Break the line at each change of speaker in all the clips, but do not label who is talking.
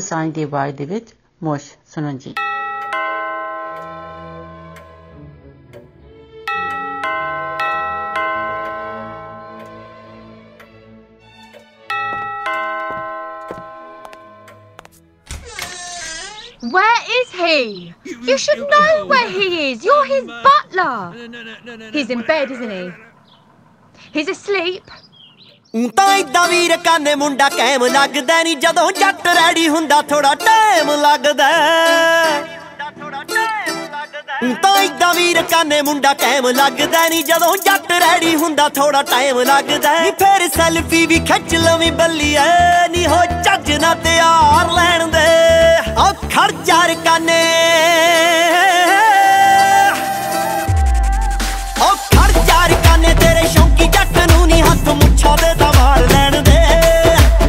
sign divided with Mosh Sunanji.
Where is he? You should know where he is. You're his butler. He's in bed, isn't he? He's asleep.
ਉਂ ਤਾਂ ਇਦਾਂ ਵੀਰ ਕਾਨੇ ਮੁੰਡਾ ਕੈਮ ਲੱਗਦਾ ਨਹੀਂ ਜਦੋਂ ਜੱਟ ਰੈਡੀ ਹੁੰਦਾ ਥੋੜਾ ਟਾਈਮ ਲੱਗਦਾ। ਉਂ ਤਾਂ ਇਦਾਂ ਵੀਰ ਕਾਨੇ ਮੁੰਡਾ ਕੈਮ ਲੱਗਦਾ ਨਹੀਂ ਜਦੋਂ ਜੱਟ ਰੈਡੀ ਹੁੰਦਾ ਥੋੜਾ ਟਾਈਮ ਲੱਗਦਾ। ਨੀ ਫੇਰ ਸੈਲਫੀ ਵੀ ਖਿੱਚ ਲਵੀਂ ਬੱਲੀਏ, ਨੀ ਹੋ ਚੱਜ ਨਾ ਤਿਆਰ ਲੈਣ ਦੇ। ਆ ਖੜ ਜਾਰ ਕਾਨੇ। ਹੱਥ ਮੁੱਛਾਂ ਦੇ ਤਾਂ ਮਾਰ ਲੈਣ ਦੇ।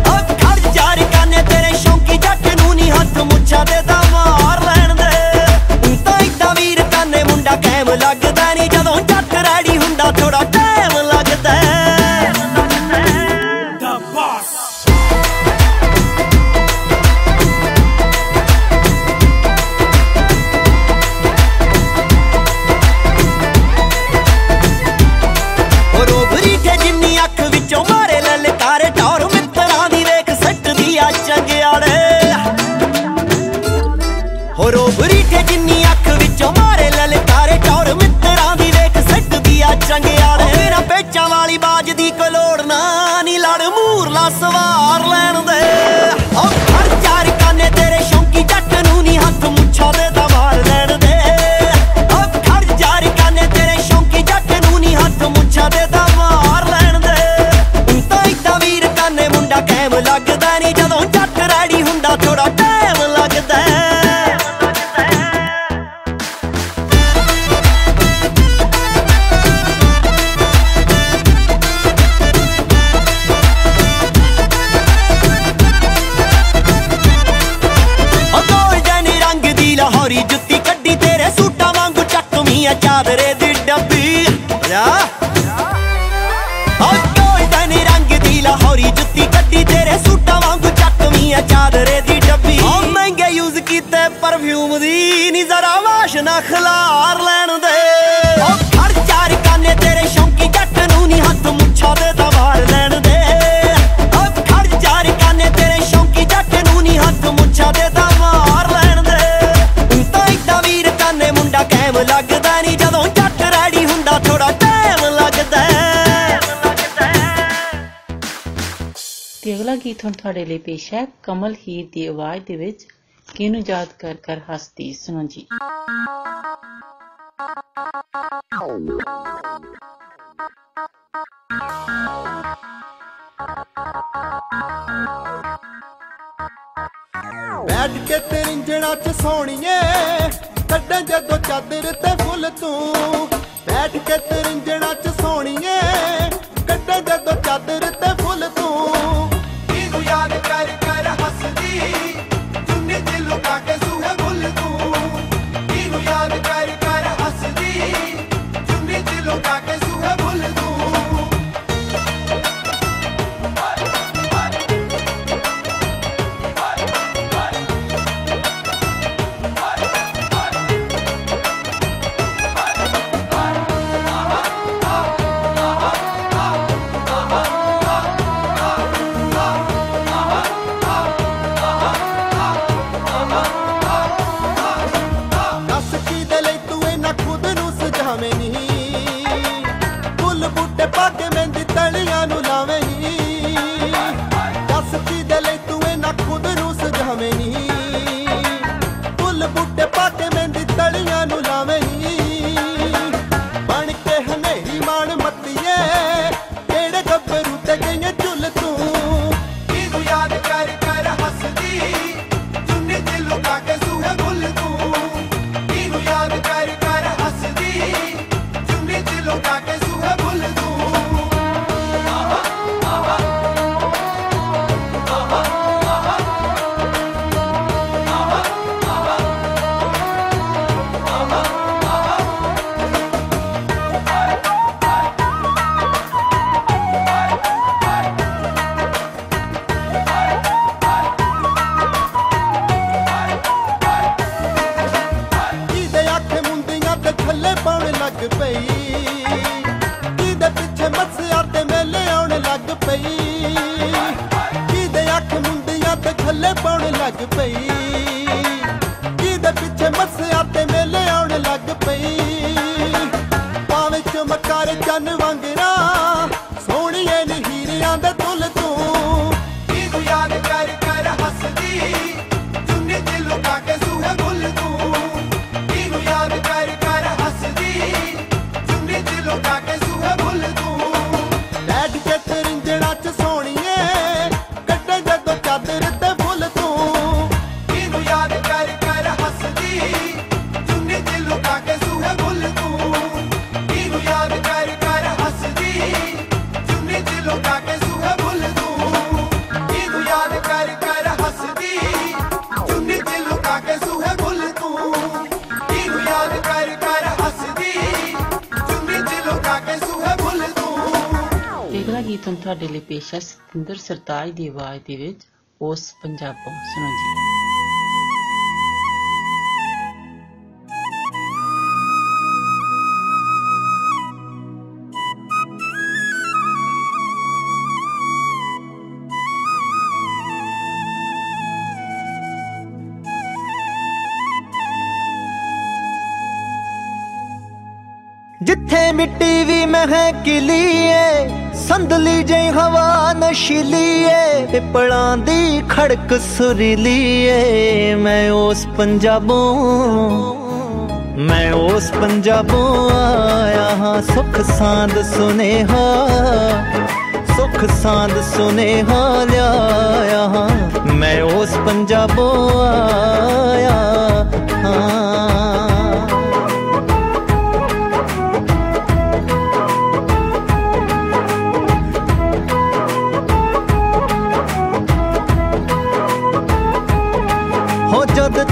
ਓ ਖੜ ਯਾਰ ਕਾਨੇ, ਤੇਰੇ ਸ਼ੌਂਕੀ ਜੱਟ ਨੂੰ ਨਹੀਂ ਹੱਥ ਮੁੱਛਾਂ ਦੇ ਤਾਂ ਮਾਰ ਲੈਣ ਦੇ। ਤੂੰ ਤਾਂ ਇਦਾਂ ਵੀਰ ਕਾਨੇ ਮੁੰਡਾ ਕੈਮ ਲੱਗਦਾ ਨਹੀਂ ਜਦੋਂ ਜੱਟ ਰੈਡੀ ਹੁੰਦਾ ਥੋੜਾ ਤੇ
ਅਗਲਾ ਗੀਤ ਹੁਣ ਤੁਹਾਡੇ ਲਈ ਪੇਸ਼ ਹੈ ਕਮਲ ਹੀਰ ਦੀ ਆਵਾਜ਼ ਦੇ ਵਿੱਚ ਕਿਹਨੂੰ ਯਾਦ ਕਰ ਕਰ ਹੱਸਦੀ ਸੁਣੋ ਜੀ।
ਬੈਠ ਕੇ ਤੇਰਿੰਜਣਾ ਚ ਸੋਣੀਏ, ਕੱਢਾਂ ਜਦੋਂ ਚਾਦਰ ਤੇ ਫੁੱਲ ਤੂੰ। ਬੈਠ ਕੇ ਤੇਰਿੰਜਣਾ ਚ ਸੋਣੀਏ, ਕੱਢਾਂ ਜਦੋਂ ਚਾਦਰ
ਤੁਹਾਡੇ ਲਈ ਪੇਸ਼ ਹੈ ਸਤਿੰਦਰ ਸਰਤਾਜ ਦੀ ਆਵਾਜ਼ ਦੇ ਵਿੱਚ ਉਸ ਪੰਜਾਬੋਂ ਸੁਣੋ ਜੀ
ਜਿੱਥੇ ਮਿੱਟੀ ਵੀ ਮਹਿਕਲੀ ਏ ਸੰਦਲੀ ਜਈ ਹਵਾ ਨਸ਼ੀਲੀ ਏ ਪਿਪਲਾਂ ਦੀ ਖੜਕ ਸੁਰੀਲੀ ਏ ਮੈਂ ਉਸ ਪੰਜਾਬੋਂ, ਮੈਂ ਉਸ ਪੰਜਾਬੋਂ ਆਇਆ ਹਾਂ। ਸੁਖ ਸਾਂਦ ਸੁਨੇਹਾ, ਸੁਖ ਸਾਂਦ ਸੁਨੇਹਾ ਲਿਆਇਆ ਹਾਂ। ਮੈਂ ਉਸ ਪੰਜਾਬੋਂ ਆਇਆ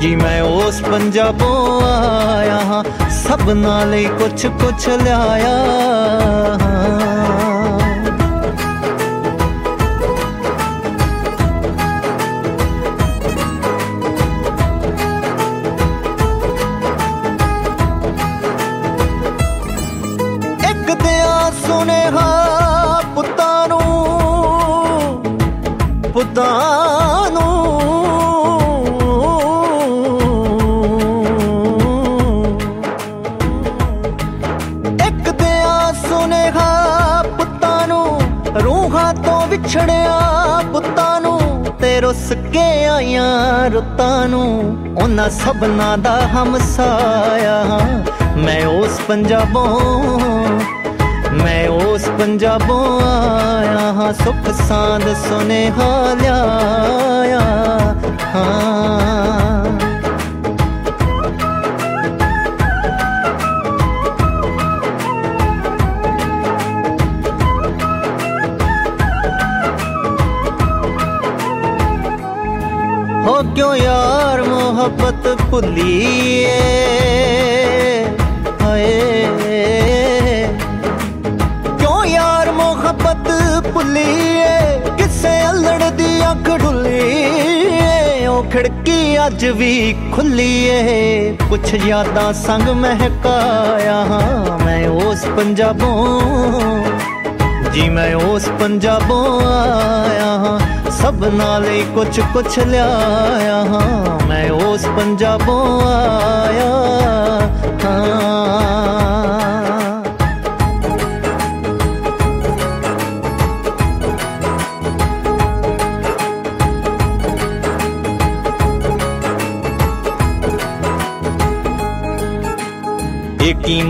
ਜੀ ਮੈਂ ਉਸ ਪੰਜਾਬੋਂ ਆਇਆ ਹਾਂ ਸਭਨਾਂ ਲਈ ਕੁਛ ਕੁਛ ਲਿਆਇਆ ਹਾਂ। ਇੱਕ ਦਿਆ ਸੁਨੇਹਾ ਪੁੱਤਾਂ ਨੂੰ, ਪੁੱਤਾਂ ਆਈਆਂ ਰੁੱਤਾਂ ਨੂੰ ਉਹਨਾਂ ਸਭਨਾਂ ਦਾ ਹਮਸਾਇਆ ਹਾਂ। ਮੈਂ ਉਸ ਪੰਜਾਬੋਂ, ਮੈਂ ਉਸ ਪੰਜਾਬੋਂ ਆਇਆ ਹਾਂ। ਸੁਖ ਸਾਂਦ ਸੁਨੇਹਾ ਲਿਆਇਆ ਹਾਂ। ਕਿਉਂ ਯਾਰ ਮੁਹੱਬਤ ਭੁੱਲੀਏ? ਹਾਏ। ਕਿਉਂ ਯਾਰ ਮੁਹੱਬਤ ਭੁੱਲੀਏ? ਕਿਸੇ ਅਲੜ ਦੀ ਅੱਖ ਢੁੱਲੀਏ? ਉਹ ਖਿੜਕੀ ਅੱਜ ਵੀ ਖੁੱਲੀ ਏ ਕੁਛ ਯਾਦਾਂ ਸੰਗ ਮਹਿਕਾਇਆ ਹਾਂ ਮੈਂ ਉਸ ਪੰਜਾਬੋਂ। ਜੀ ਮੈਂ ਉਸ ਪੰਜਾਬੋਂ ਆਇਆ ਹਾਂ ਸਭਨਾਂ ਲਈ ਕੁਛ ਕੁਛ ਲਿਆਇਆ ਹਾਂ ਮੈਂ ਉਸ ਪੰਜਾਬੋਂ ਆਇਆ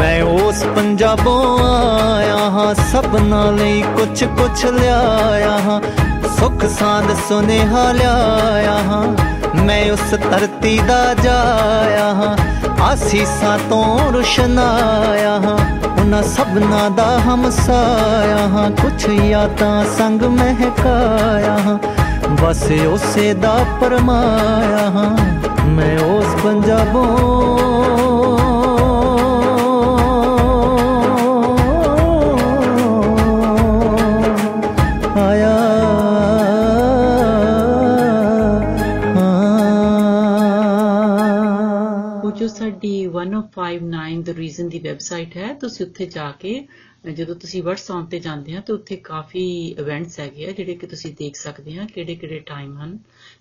ਮੈਂ ਉਸ ਪੰਜਾਬੋਂ ਆਇਆ ਹਾਂ ਸਭਨਾਂ ਲਈ ਕੁਛ ਕੁਛ ਲਿਆਇਆ ਹਾਂ। ਸੁਖ ਸਾਂਦ ਸੁਨੇਹਾ ਲਿਆਇਆ ਹਾਂ। ਮੈਂ ਉਸ ਧਰਤੀ ਦਾ ਜਾਇਆ ਹਾਂ। ਆਸੀਸਾਂ ਤੋਂ ਰੁਸ਼ਨਾਇਆ ਹਾਂ। ਉਹਨਾਂ ਸਭਨਾਂ ਦਾ ਹਮਸਾਇਆ ਹਾਂ। ਕੁਛ ਯਾਦਾਂ ਸੰਗ ਮਹਿਕਾਇਆ ਹਾਂ। ਬਸ ਉਸੇ ਦਾ ਪਰਮਾਇਆ ਹਾਂ। ਮੈਂ ਉਸ ਪੰਜਾਬੋਂ
1059 ਦ ਰੀਜ਼ਨ ਦੀ ਵੈਬਸਾਈਟ ਹੈ। ਤੁਸੀਂ ਉੱਥੇ ਜਾ ਕੇ ਅ, ਜਦੋਂ ਤੁਸੀਂ WhatsApp ਤੇ ਜਾਂਦੇ ਆ ਤਾਂ ਉੱਥੇ ਕਾਫੀ ਇਵੈਂਟਸ ਹੈਗੇ ਆ ਜਿਹੜੇ ਕਿ ਤੁਸੀਂ ਦੇਖ ਸਕਦੇ ਆ ਕਿਹੜੇ ਕਿਹੜੇ ਟਾਈਮ ਹਨ।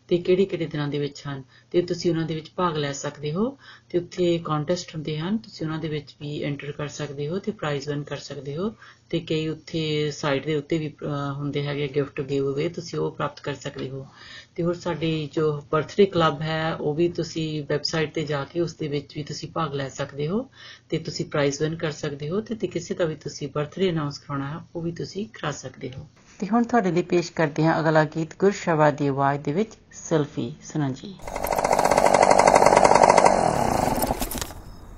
ਤੇ ਕਿਹੜੇ ਕਿਹੜੇ ਦਿਨਾਂ ਦੇ ਵਿੱਚ ਹਨ? ਤੇ ਤੁਸੀਂ ਉਹਨਾਂ ਦੇ ਵਿੱਚ ਭਾਗ ਲੈ ਸਕਦੇ ਹੋ। ਤੇ ਉੱਥੇ ਕੰਟੈਸਟ ਹੁੰਦੇ ਹਨ। ਤੁਸੀਂ ਉਹਨਾਂ ਦੇ ਵਿੱਚ ਵੀ ਐਂਟਰ ਕਰ ਸਕਦੇ ਹੋ ਤੇ ਪ੍ਰਾਈਜ਼ ਵਿਨ ਕਰ ਸਕਦੇ ਹੋ। ਤੇ ਕਈ ਉੱਥੇ ਸਾਈਟ ਦੇ ਉੱਤੇ ਵੀ ਅਹ, ਹੁੰਦੇ ਹੈਗੇ ਗਿਫਟ ਗਿਵ ਅਵੇ ਤੁਸੀਂ ਉਹ ਪ੍ਰਾਪਤ ਕਰ ਸਕਦੇ ਹੋ। ਤੇ ਹੋਰ ਸਾਡੀ ਜੋ ਬਰਥਡੇ ਕਲੱਬ ਹੈ ਉਹ ਵੀ ਤੁਸੀਂ ਵੈਬਸਾਈਟ ਤੇ ਜਾ ਕੇ ਉਸ ਦੇ ਵਿੱਚ ਵੀ ਤੁਸੀਂ ਭਾਗ ਲੈ ਸਕਦੇ ਹੋ ਤੇ ਤੁਸੀਂ ਪ੍ਰਾਈਜ਼ ਵਿਨ ਕਰ ਸਕਦੇ ਹੋ ਤੇ ਤੇ ਕਿਸੇ ਦਾ ਵੀ ਤੁਸੀਂ ਬਰਥਡੇ ਅਨਾਉਂਸ ਕਰਾਉਣਾ ਹੈ ਉਹ ਵੀ ਤੁਸੀਂ ਕਰਾ ਸਕਦੇ ਹੋ। ਤੇ ਹੁਣ ਤੁਹਾਡੇ ਲਈ ਪੇਸ਼ ਕਰਦੇ ਹਾਂ ਅਗਲਾ ਗੀਤ ਗੁਰਸ਼ਵਾ ਦੀ ਆਵਾਜ਼ ਦੇ ਵਿੱਚ ਸੈਲਫੀ ਸੁਣੋ ਜੀ।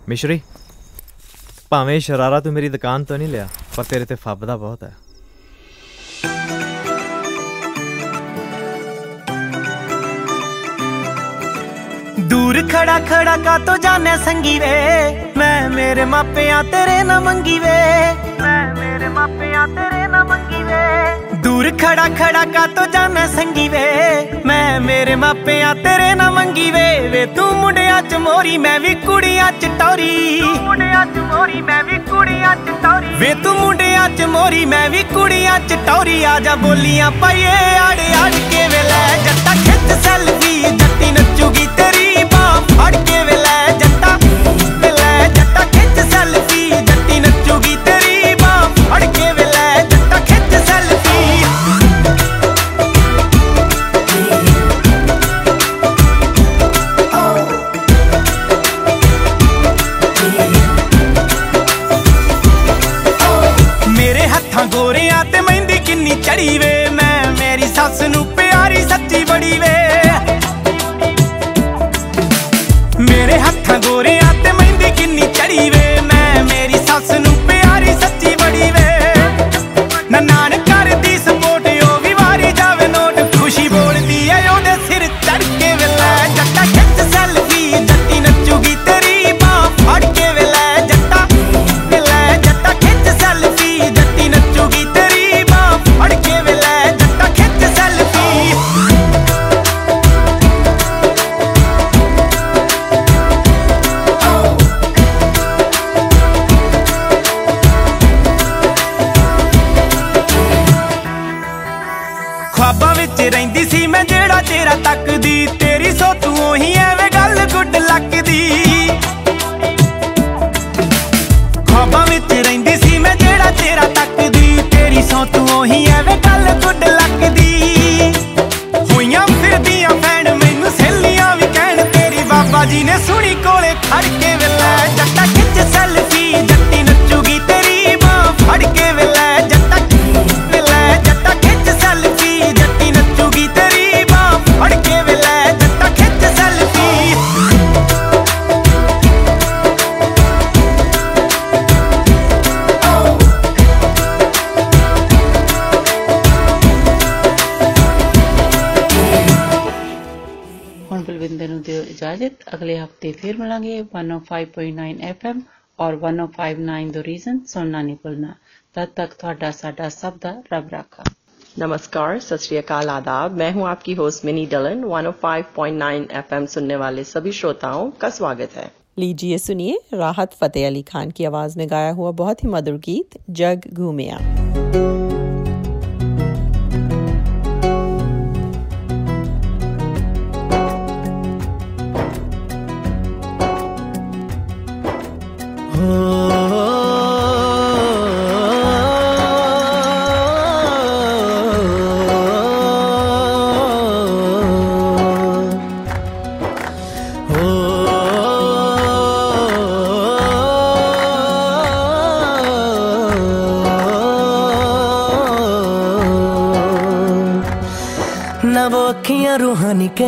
ਮਿਸ਼ਰੀ ਭਾਵੇਂ ਸ਼ਰਾਰਾ ਤੂੰ ਮੇਰੀ ਦੁਕਾਨ ਤੋਂ ਨਹੀਂ ਲਿਆ ਪਰ ਤੇਰੇ ਤੇ ਫੱਬਦਾ ਬਹੁਤ ਹੈ।
ਦੂਰ ਖੜਾ ਖੜਾ ਕਾ ਤੋ ਜਾਣੇ ਸੰਗੀ ਵੇ? ਮੈਂ ਮੇਰੇ ਮਾਪਿਆਂ ਤੇਰੇ ਨਾ ਮੰਗੀ ਵੇ। ਮੈਂ ਮੇਰੇ ਮਾਪਿਆਂ ਤੇਰੇ ਨਾ ਮੰਗੀ ਵੇ। ਦੂਰ ਖੜਾ ਖੜਾ ਕਾ ਤੋ ਜਾਣੇ ਸੰਗੀ ਵੇ? ਮੈਂ ਮੇਰੇ ਮਾਪਿਆਂ ਤੇਰੇ ਨਾ ਮੰਗੀ ਵੇ। ਵੇ ਤੂੰ ਮੁੰਡਿਆਂ ਚ ਮੋਰੀ ਮੈਂ ਵੀ ਕੁੜੀਆਂ ਚ ਟੌਰੀ। ਮੁੰਡਿਆਂ ਚ ਮੋਰੀ ਮੈਂ ਵੀ ਕੁੜੀਆਂ ਚ ਟੌਰੀ। ਵੇ ਤੂੰ ਮੁੰਡਿਆਂ ਚ ਮੋਰੀ ਮੈਂ ਵੀ ਕੁੜੀਆਂ ਚ ਟੌਰੀ। ਆ ਜਾ ਬੋਲੀਆਂ ਪਾਈਏ ਆੜ ਆੜ ਕੇ ਵੇ ਲੈ ਜੱਟਾ ਖਿੱਚ ਸੈਲਫੀ ਜੱਟੀ ਨੱਚੂਗੀ ਤੇਰੀ ਬਾਹ ਫੜ ਕੇ ਵੇ ਲੈ ਜੱਟਾ। ਵੇ ਲੈ ਜੱਟਾ ਖਿੱਚ ਸੈਲਫੀ ਜੱਟੀ ਨੱਚੂਗੀ ਤੇਰੀ ਬਾਹ ਫੜ ਕੇ ਕਿੰਨੀ ਚੜੀ ਵੇ, ਮੈਂ ਮੇਰੀ ਸੱਸ ਨੂੰ ਪਿਆਰੀ ਸੱਚੀ ਬੜੀ ਵੇ। ਮੇਰੇ ਹੱਥਾਂ ਗੋਰਿਆਂ ਤੇ ਮਹਿੰਦੀ ਕਿੰਨੀ ਚੜੀ ਵੇ।
105.9 FM ਔਰ 1059 ਦ ਰੀਜ਼ਨ ਸੁਣਨਾ ਨਹੀਂ ਭੁੱਲਣਾ ਤਦ ਤੱਕ ਤੁਹਾਡਾ ਸਾਡਾ ਸਭ ਦਾ ਰੱਬ ਰਾਖਾ
नमस्कार सत श्री अकाल आदाब मैं हूं आपकी होस्ट मिनी डलन 105.9 एफएम सुनने वाले सभी श्रोताओं का स्वागत है
लीजिए सुनिए राहत फतेह अली खान की आवाज में गाया हुआ बहुत ही मधुर गीत जग घूमिया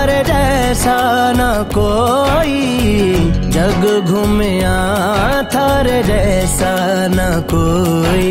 थारे जैसा न कोई जग घूमया थर जैसा न कोई।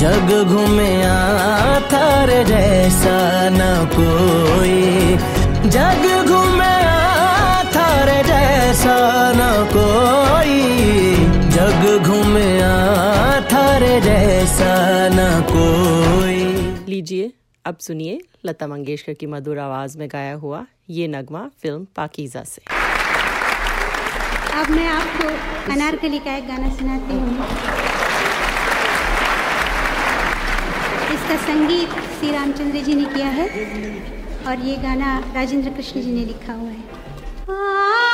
जग घूमया थारे जैसा न कोई। जग घूमया थारे जैसा न कोई। जग घूमया थारे जैसा न कोई।
लीजिए अब सुनिए लता मंगेशकर की मधुर आवाज़ में गाया हुआ ये नगमा फ़िल्म पाकिजा से।
अब मैं आपको अनारकली का एक गाना सुनाती हूँ। इसका संगीत श्री रामचंद्र जी ने किया है और ये गाना राजेंद्र कृष्ण जी ने लिखा हुआ है।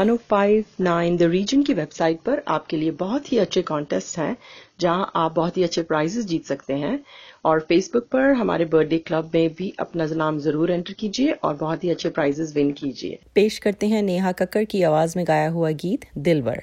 1059 द रीजन की वेबसाइट पर आपके लिए बहुत ही अच्छे कॉन्टेस्ट हैं जहाँ आप बहुत ही अच्छे प्राइजेस जीत सकते हैं। और फेसबुक पर हमारे बर्थडे क्लब में भी अपना नाम ज़रूर एंटर कीजिए और बहुत ही अच्छे प्राइजेस विन कीजिए।
पेश करते हैं नेहा कक्कर की आवाज़ में गाया हुआ गीत दिलवर।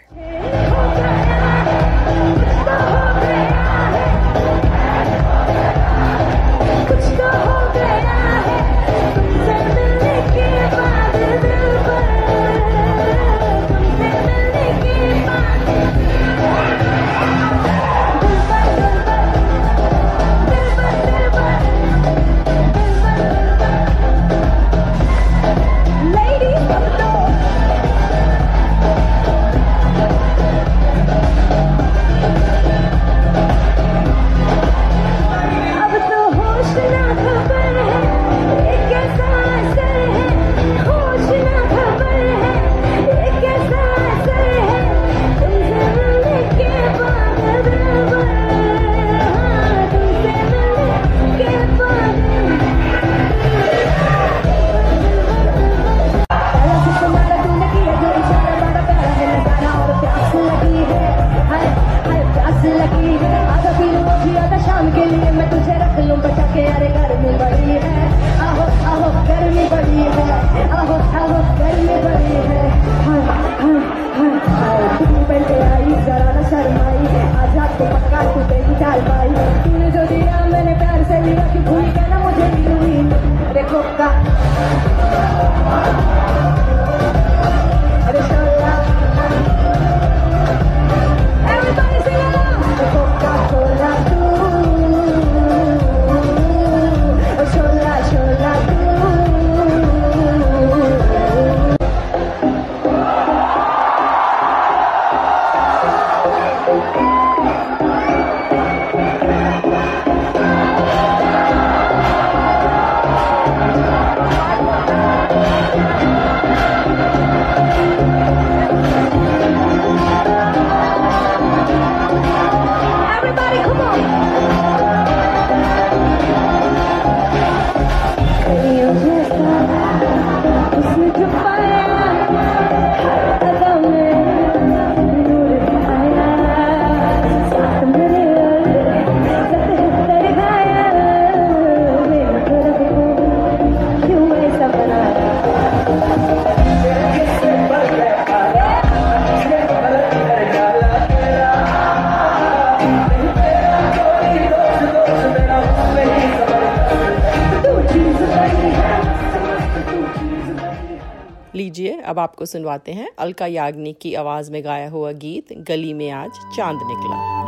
सुनवाते हैं अलका याग्निक की आवाज़ में गाया हुआ गीत, गली में आज चाँद निकला।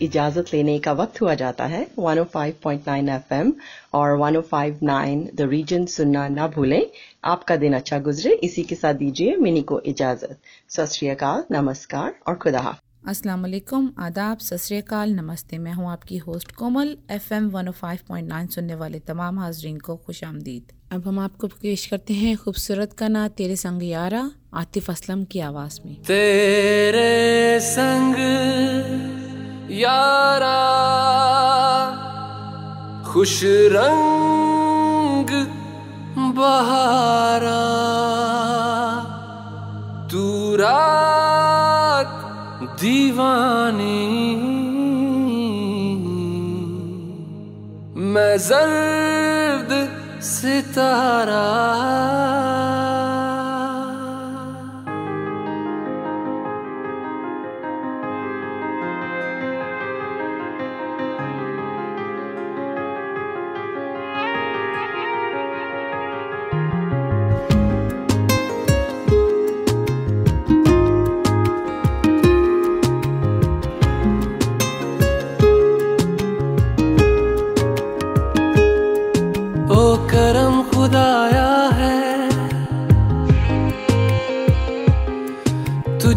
इजाज़त लेने का वक्त हुआ जाता है। 105.9 एफएम और 105.9 द रीजन सुनना ना भूलें। आपका दिन अच्छा गुजरे। इसी के साथ दीजिए मिनी को इजाज़त। सत नमस्कार और खुदा
अस्सलाम वालेकुम। आदाब। सत नमस्ते। मैं हूँ आपकी होस्ट कोमल। एफएम 105.9 सुनने वाले तमाम हाजरीन को खुश आमदीद। अब हम आपको पेश करते हैं खूबसूरत का ना तेरे संग यारा आतिफ असलम की आवाज़ में।
तेरे संग यारा खुश रंग बहारा। तू रात दीवानी मैं जर्द सितारा।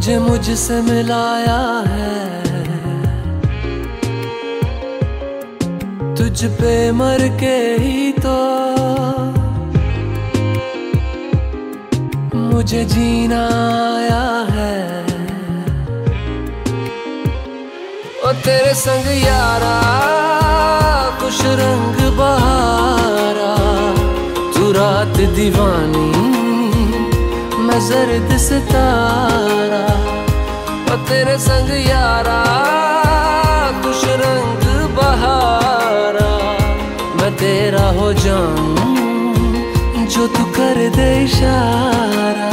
तुझे मुझसे मिलाया है। तुझ पे मर के ही तो मुझे जीना आया है। ओ तेरे संग यारा, खुश रंग बहारा, तू रात दीवानी मैं जर्द सितारा और तेरे संग यारा, कुछ रंग बहारा। मैं तेरा हो जाऊँ, जो तू कर दे इशारा।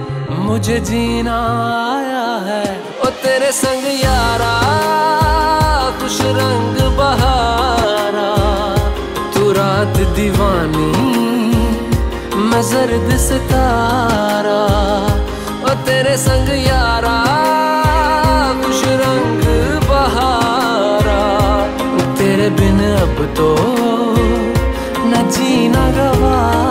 मुझे जीना आया है। ओ तेरे संग यारा, खुश रंग बहारा। तू रात दीवानी, मैं जर्द सितारा। ओ तेरे संग यारा, खुश रंग बहारा। तेरे बिन अब तो न जीना गवारा।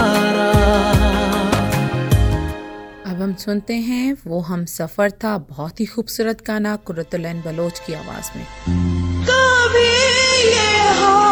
हम सुनते हैं, वो हम सफ़र था बहुत ही खूबसूरत गाना कुरतुलैन बलोच की आवाज़ में।
कभी ये हाल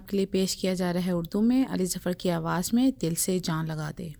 आपके लिए पेश किया जा रहा है उर्दू में, अली ज़फ़र की आवाज़ में दिल से जान लगा दे।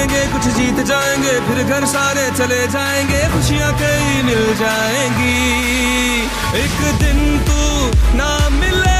कुछ कुछ जीत जाएँगे, फिर घर सारे चले जाएँगे, खुशियाँ कई मिल जाएँगी। एक दिन तू ना मिलेगा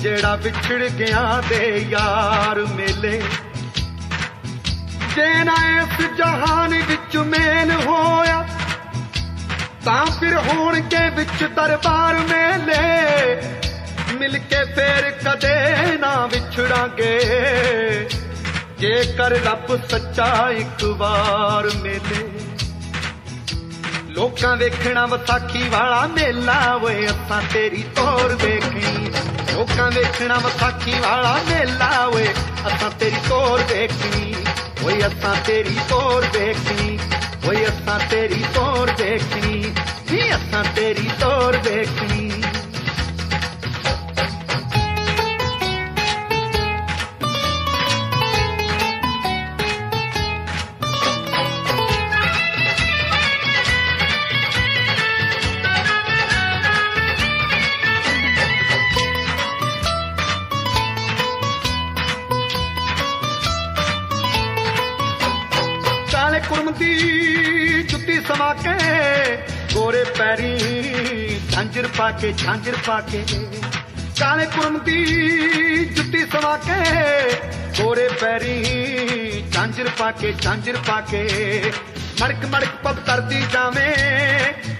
ਜਿਹੜਾ ਵਿਛੜ ਗਿਆ ਦੇ ਯਾਰ ਮੇਲੇ। ਜੇ ਨਾ ਇਸ ਜਹਾਨ ਵਿੱਚ ਮੇਲ ਹੋਇਆ, ਤਾਂ ਫਿਰ ਹੋਣਗੇ ਵਿੱਚ ਦਰਬਾਰ ਮੇਲੇ। ਮਿਲ ਕੇ ਫੇਰ ਕਦੇ ਨਾ ਵਿਛੜਾਂਗੇ। ਜੇਕਰ ਰੱਬ ਸੱਚਾ ਇੱਕ ਵਾਰ ਮੇਲੇ। ਲੋਕਾਂ ਵੇਖਣਾ ਵਿਸਾਖੀ ਵਾਲਾ ਮੇਲਾ ਓਏ, ਅਸਾਂ ਤੇਰੀ ਤੋਰ ਵੇਖਣੀ ਲੋਕਾਂ ਵੇਖਣਾ ਵਿਸਾਖੀ ਵਾਲਾ ਮੇਲਾ ਓਏ ਅਸਾਂ ਤੇਰੀ ਤੋਰ ਵੇਖਣੀ ਓਏ ਅਸਾਂ ਤੇਰੀ ਤੋਰ ਵੇਖਣੀ ਓਏ ਅਸਾਂ ਤੇਰੀ ਤੋਰ ਵੇਖਣੀ ਨੀ ਅਸਾਂ ਤੇਰੀ ਤੋਰ ਵੇਖਣੀ ਕੇ ਝਾਂਜਰ ਪਾ ਕੇ। ਕਾਲੇ ਕੁਰਮ ਦੀ ਜੁੱਤੀ ਸਮਾ ਕੇ, ਗੋਰੇ ਪੈਰੀ ਝਾਂਜਰ ਪਾ ਕੇ ਝਾਂਜਰ ਪਾ ਕੇ। ਮੜਕ ਮੜਕ ਪਬ ਕਰਦੀ ਜਾਵੇਂ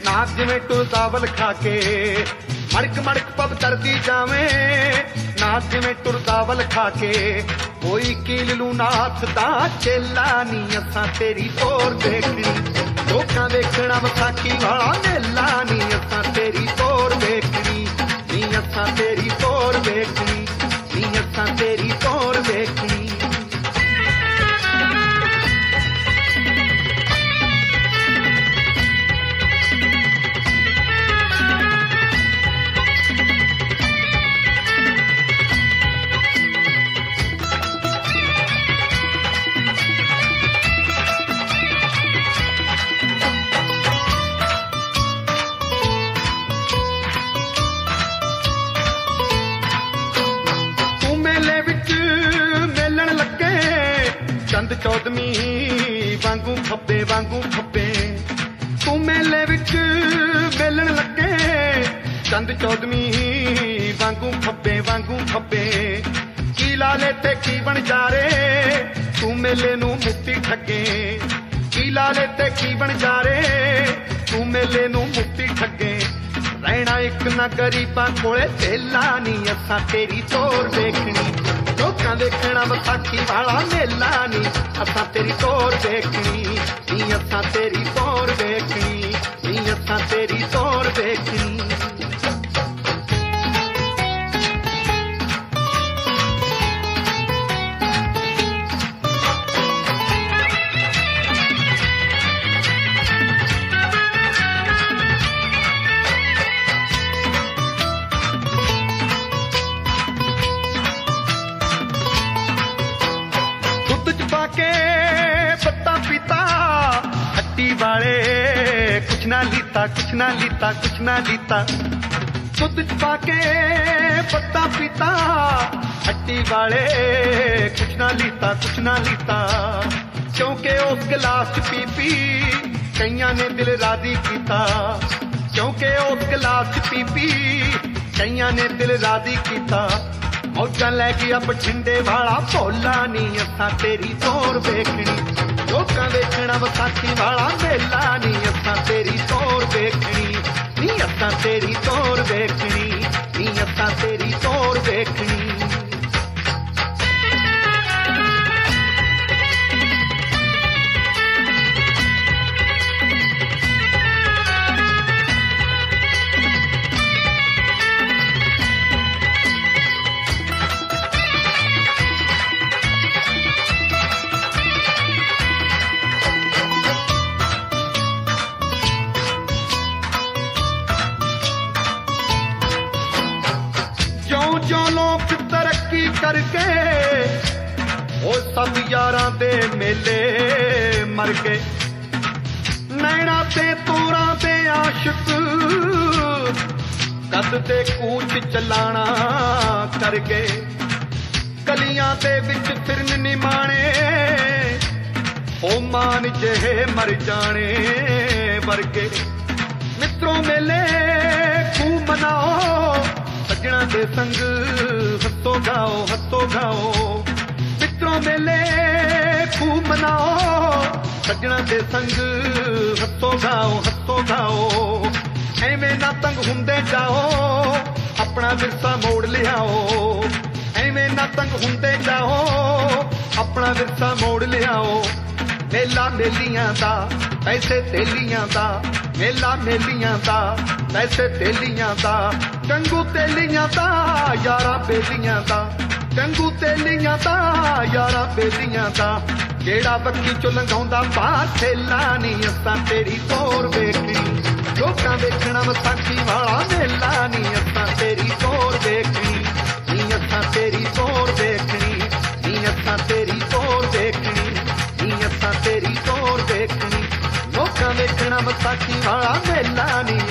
ਨਾਕ ਜਿਵੇਂ ਟੁਰਦਾਵਲ ਖਾ ਕੇ। ਮੜਕ ਮੜਕ ਪਬ ਕਰਦੀ ਜਾਵੇਂ ਨਾਕ ਜਿਵੇਂ ਟੁਰਦਾਵਲ ਖਾ ਕੇ। ਕੋਈ ਕੀਲ ਨੂੰ ਨਾਥ ਦਾ ਚੇਲਾ ਨੀ, ਅਸਾਂ ਤੇਰੀ ਤੋਰ ਦੇਖਣੀ ਲੋਕਾਂ ਵੇਖਣਾ ਵਿਸਾਖੀ ਵਾਲਾ ਮੇਲਾ, ਨੀ ਅਸਾਂ ਤੇਰੀ ਤੋਰ ਵੇਖਣੀ, ਨੀ ਅਸਾਂ ਤੇਰੀ ਤੋਰ ਵੇਖਣੀ, ਨੀ ਅਸਾਂ ਤੇਰੀ ਤੋਰ ਚੰਦ ਚੌਦਵੀਂ ਵਾਂਗੂ ਖੱਬੇ ਵਾਂਗੂ ਖੱਬੇ। ਤੂੰ ਮੇਲੇ ਵਿੱਚ ਮੇਲਣ ਲੱਗੇ। ਚੰਦ ਚੌਦਵੀਂ ਵਾਂਗੂ ਖੱਬੇ ਵਾਂਗੂ ਖੱਬੇ। ਕੀ ਲਾਲੇ ਤੇ ਕੀ ਬਣ ਜਾਰੇ ਤੂੰ ਮੇਲੇ ਨੂੰ ਮੁਕਤੀ ਠੱਗੇ। ਕੀ ਲਾਲੇ ਤੇ ਕੀ ਬਣ ਜਾਰੇ ਤੂੰ ਮੇਲੇ ਨੂੰ ਮੁਕਤੀ ਠੱਗੇ। ਰਹਿਣਾ ਇੱਕ ਨਾ ਗਰੀਬਾਂ ਕੋਲੇ। ਥੇਲਾ ਨਹੀਂ ਅਸਾਂ ਤੇਰੀ ਤੋਰ ਦੇਖਣੀ ਲੋਕਾਂ ਦੇਖਣਾ ਵਿਸਾਖੀ ਵਾਲਾ ਮੇਲਾ ਨਹੀਂ ਅਸਾਂ ਤੇਰੀ ਤੋਰ ਦੇਖਣੀ ਨੀ ਅਸਾਂ ਤੇਰੀ ਤੋਰ ਦੇਖਣੀ ਨੀ ਅਸਾਂ ਤੇਰੀ ਤੋਰ ਦੇਖਣੀ लीता, कुछ ना लीता, कुछ ना लीता। दूध पाके पत्ता पीता, हट्टी वाले, कुछ ना लीता, कुछ ना लीता। क्योंकि उस गिलास पी पी कईया ने दिल राज़ी किया क्योंकि उस गिलास पी पी कईया ने दिल राज़ी किया मौजा लै गया बठिंडे वाला, भोला नी असा तेरी ज़ोर वेखनी ਭੋਲਾ ਨਹੀਂ ਅਸਾਂ ਤੇਰੀ ਤੋਰ ਵੇਖਣੀ ਲੋਕਾਂ ਵੇਖਣਾ ਵਿਸਾਖੀ ਵਾਲਾ ਮੇਲਾ ਨਹੀਂ ਅਸਾਂ ਤੇਰੀ ਤੋਰ ਵੇਖਣੀ ਨਹੀਂ ਅਸਾਂ ਤੇਰੀ ਤੋਰ ਵੇਖਣੀ ਨਹੀਂ ਅਸਾਂ ਤੇਰੀ ਤੋਰ ਵੇਖਣੀ ਮਰ ਗਏ। ਨੈਣਾ ਤੇ ਤੋਰਾਂ ਤੇ ਆਸ਼ਿਕ। ਕਦ ਤੇ ਕੂਚ ਚਲਾਣਾ ਕਰ ਗਏ। ਗਲੀਆਂ ਦੇ ਵਿੱਚ ਫਿਰਨ ਨਿਮਾਣੇ ਉਹ ਮਾਨ ਜਿਹੇ ਮਰ ਜਾਣੇ ਵਰਗੇ। ਮਿੱਤਰੋਂ ਮੇਲੇ ਖੂਬ ਮਨਾਓ। ਸੱਜਣਾ ਦੇ ਸੰਗ, ਹੱਸੋ ਗਾਓ ਹੱਸੋ ਗਾਓ। ਮਿੱਤਰੋਂ ਮੇਲੇ ਖੂਬ ਮਨਾਓ। ਸੱਜਣਾ ਦੇ ਸੰਗ ਹੱਸੋ ਗਾਓ ਹੱਸੋ ਗਾਓ। ਐਵੇਂ ਨਾ ਤੰਗ ਹੁੰਦੇ ਜਾਓ, ਆਪਣਾ ਵਿਰਸਾ ਮੋੜ ਲਿਆਓ। ਐਵੇਂ ਨਾ ਤੰਗ ਹੁੰਦੇ ਜਾਓ, ਆਪਣਾ ਵਿਰਸਾ ਮੋੜ ਲਿਆਓ। ਮੇਲਾ ਮੇਲੀਆਂ ਦਾ, ਪੈਸੇ ਤੇਲੀਆਂ ਦਾ, ਮੇਲਾ ਮੇਲੀਆਂ ਦਾ, ਪੈਸੇ ਤੇਲੀਆਂ ਦਾ। ਕੰਗੂ ਤੇਲੀਆਂ ਦਾ, ਯਾਰਾ ਬੇਲੀਆਂ ਦਾ। ਕੰਗੂ ਤੇਲੀਆਂ ਦਾ, ਯਾਰਾ ਬੇਲੀਆਂ ਦਾ। ਜਿਹੜਾ ਬੱਕੀ ਚੋਂ ਲੰਘਾਉਂਦਾ ਬਾਹਰ ਥੇਲਾ ਨਹੀਂ ਅਸਾਂ ਤੇਰੀ ਤੋਰ ਵੇਖਣੀ ਲੋਕਾਂ ਵੇਖਣਾ ਵਿਸਾਖੀ ਵਾਲਾ ਮੇਲਾ ਨਹੀਂ ਅਸਾਂ ਤੇਰੀ ਤੋਰ ਵੇਖਣੀ ਨੀ, ਅਸਾਂ ਤੇਰੀ ਤੋਰ ਵੇਖਣੀ। ਨੀ, ਅਸਾਂ ਤੇਰੀ ਤੋਰ ਵੇਖਣੀ। ਨੀ, ਅਸਾਂ ਤੇਰੀ ਤੋਰ ਵੇਖਣੀ। ਲੋਕਾਂ ਵੇਖਣਾ ਵਿਸਾਖੀ ਵਾਲਾ ਮੇਲਾ ਨਹੀਂ ਅਸਾਂ ਤੇਰੀ ਤੋਰ ਵੇਖਣੀ ਨੀ